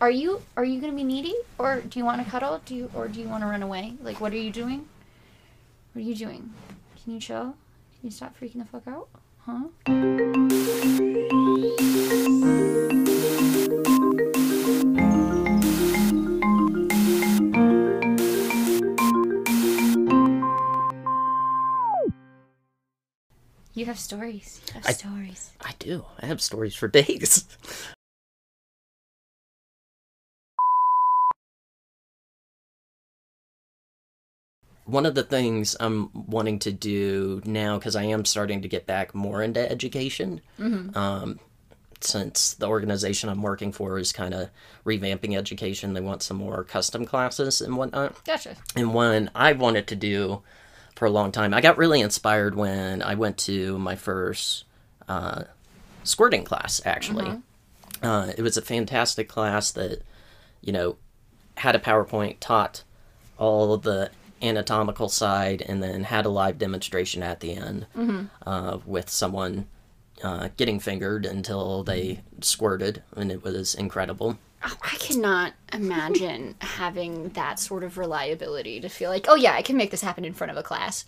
Are you are you gonna be needy, or do you want to cuddle? Do you or do you want to run away? Like, what are you doing? What are you doing? Can you chill? Can you stop freaking the fuck out? Huh? You have stories. You have I- stories. I do. I have stories for days. One of the things I'm wanting to do now, because I am starting to get back more into education, um, since the organization I'm working for is kind of revamping education, they want some more custom classes and whatnot. Gotcha. And one I wanted to do for a long time. I got really inspired when I went to my first uh, squirting class, actually. Uh, it was a fantastic class that, you know, had a PowerPoint, taught all the anatomical side, and then had a live demonstration at the end uh, with someone uh, getting fingered until they squirted, and it was incredible. Oh, I cannot imagine having that sort of reliability to feel like, oh yeah, I can make this happen in front of a class.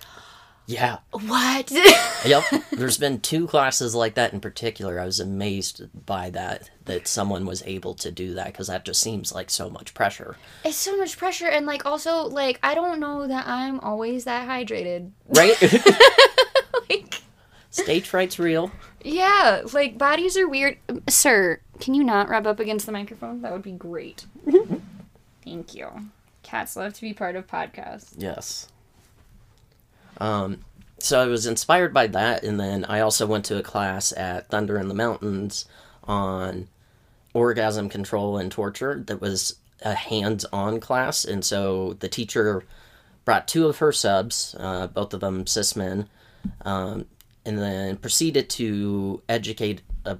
Yeah, What? yep. There's been two classes like that in particular. I was amazed by that that someone was able to do that because that just seems like so much pressure. it's so much pressure, and like also like I don't know that I'm always that hydrated. Right? Like Stage fright's real. yeah, like bodies are weird. Um, Sir, can you not rub up against the microphone? That would be great. Thank you. Cats love to be part of podcasts. Yes. Um, so I was inspired by that, and then I also went to a class at Thunder in the Mountains on orgasm control and torture that was a hands on class. And so the teacher brought two of her subs, uh, both of them cis men, um, and then proceeded to educate uh,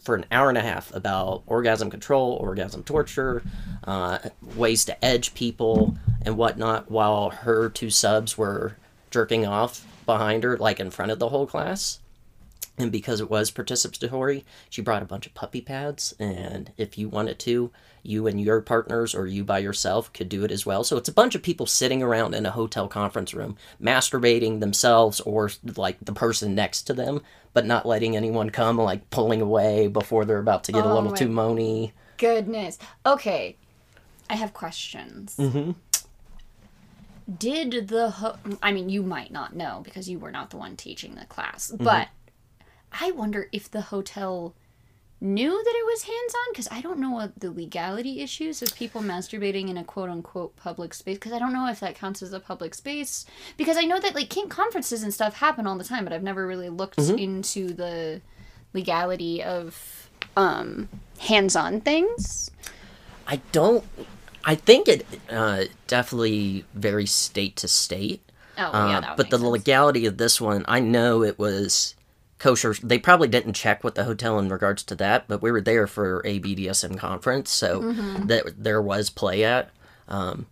for an hour and a half about orgasm control, orgasm torture, uh, ways to edge people, and whatnot, while her two subs were jerking off behind her, like in front of the whole class. And because it was participatory, she brought a bunch of puppy pads. And if you wanted to, you and your partners or you by yourself could do it as well. So it's a bunch of people sitting around in a hotel conference room, masturbating themselves or like the person next to them, but not letting anyone come, like pulling away before they're about to get a Oh little too moany. Goodness. Okay, I have questions. Mm-hmm. Did the ho- I mean, you might not know because you were not the one teaching the class, Mm-hmm. but I wonder if the hotel knew that it was hands on because I don't know what the legality issues of people masturbating in a quote unquote public space because I don't know if that counts as a public space because I know that like kink conferences and stuff happen all the time, but I've never really looked Mm-hmm. into the legality of um hands on things. I don't. I think it uh, definitely varies state to state. Oh, Uh, yeah, but the sense. legality of this one, I know it was kosher. They probably didn't check with the hotel in regards to that, but we were there for a BDSM conference, so Mm-hmm. that there was play at. Um,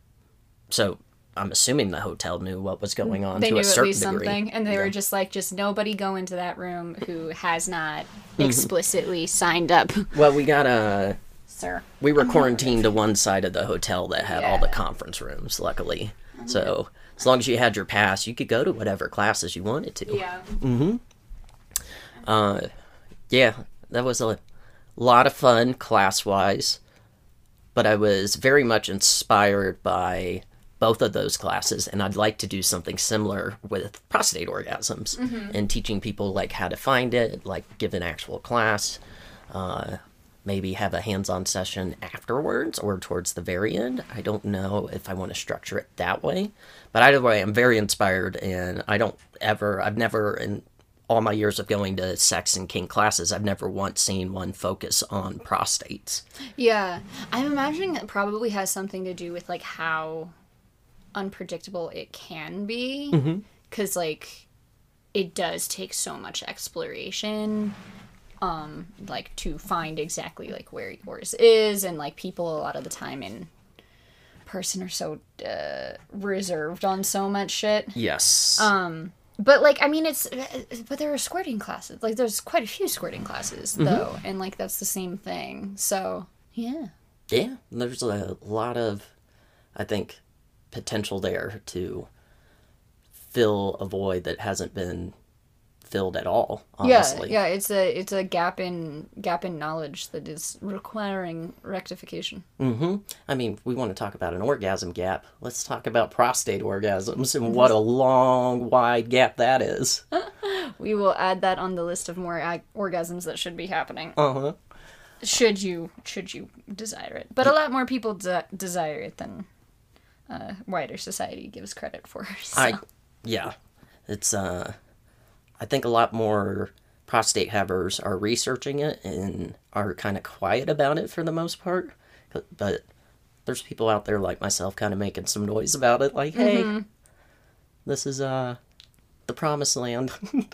so I'm assuming the hotel knew what was going on they to knew a at certain least degree. something and they were just like just nobody go into that room who has not explicitly signed up Well, we got a. sir We were quarantined to one side of the hotel that had all the conference rooms, luckily. So as long as you had your pass, you could go to whatever classes you wanted to. yeah Mm-hmm. Uh, yeah, that was a lot of fun class wise, but I was very much inspired by both of those classes, and I'd like to do something similar with prostate orgasms and teaching people like how to find it, like give an actual class, uh, maybe have a hands-on session afterwards or towards the very end. I don't know if I want to structure it that way, but either way, I'm very inspired, and I don't ever, I've never in all my years of going to sex and kink classes, I've never once seen one focus on prostates. yeah i'm imagining it probably has something to do with like how unpredictable it can be mm-hmm. because like it does take so much exploration um like to find exactly like where yours is and like people a lot of the time in person are so uh, reserved on so much shit Yes. Um, but like I mean it's but there are squirting classes. Like there's quite a few squirting classes though, and like that's the same thing. So, yeah. Yeah, there's a lot of, I think, potential there to fill a void that hasn't been filled at all. Honestly. Yeah, yeah, it's a it's a gap in gap in knowledge that is requiring rectification. Mm-hmm. I mean, we want to talk about an orgasm gap. Let's talk about prostate orgasms and what a long, wide gap that is. We will add that on the list of more ag- orgasms that should be happening. Uh huh. Should you should you desire it, but a lot more people de- desire it than uh, wider society gives credit for. So. I, yeah, it's uh, I think a lot more prostate havers are researching it and are kind of quiet about it for the most part. But, there's people out there like myself kind of making some noise about it, like, hey, this is uh, the promised land. the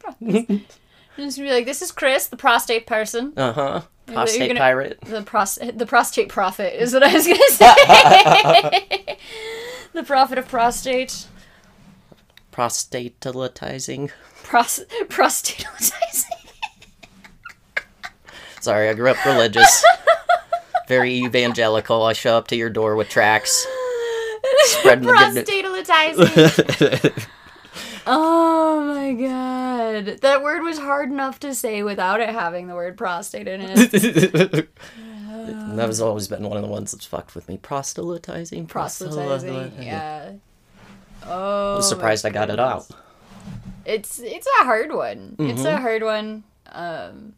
promised. Just be like, this is Chris, the prostate person. uh huh. Prostate gonna- pirate. The pros- the prostate prophet is what I was gonna say. the prophet of prostate. Prostatalizing. Pros- prostatizing. Sorry, I grew up religious. Very evangelical. I show up to your door with tracks. Spreading Prostatalizing. oh my god. That word was hard enough to say without it having the word prostate in it. that has always been one of the ones that's fucked with me. Proselytizing. Proselytizing. Yeah. Oh. I was surprised I got it out. It's it's a hard one. It's Mm-hmm. a hard one. Um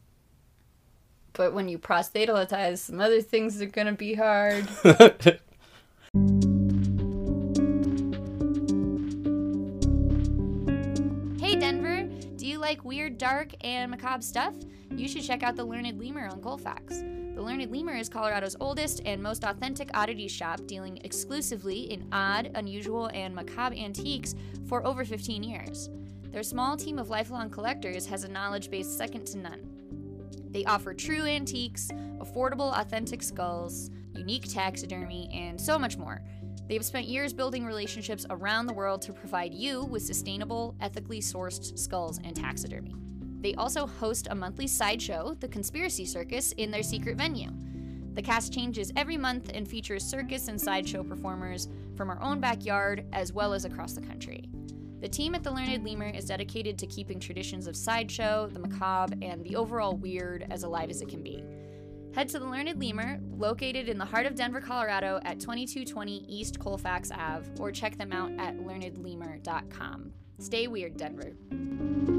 but when you prostatalize, some other things are gonna be hard. Hey Denver, do you like weird, dark, and macabre stuff? You should check out the Learned Lemur on Colfax. The Learned Lemur is Colorado's oldest and most authentic oddity shop, dealing exclusively in odd, unusual, and macabre antiques for over 15 years. Their small team of lifelong collectors has a knowledge base second to none. They offer true antiques, affordable, authentic skulls, unique taxidermy, and so much more. They have spent years building relationships around the world to provide you with sustainable, ethically sourced skulls and taxidermy. They also host a monthly sideshow, the Conspiracy Circus, in their secret venue. The cast changes every month and features circus and sideshow performers from our own backyard as well as across the country. The team at the Learned Lemur is dedicated to keeping traditions of sideshow, the macabre, and the overall weird as alive as it can be. Head to the Learned Lemur, located in the heart of Denver, Colorado at 2220 East Colfax Ave, or check them out at learnedlemur.com. Stay weird, Denver.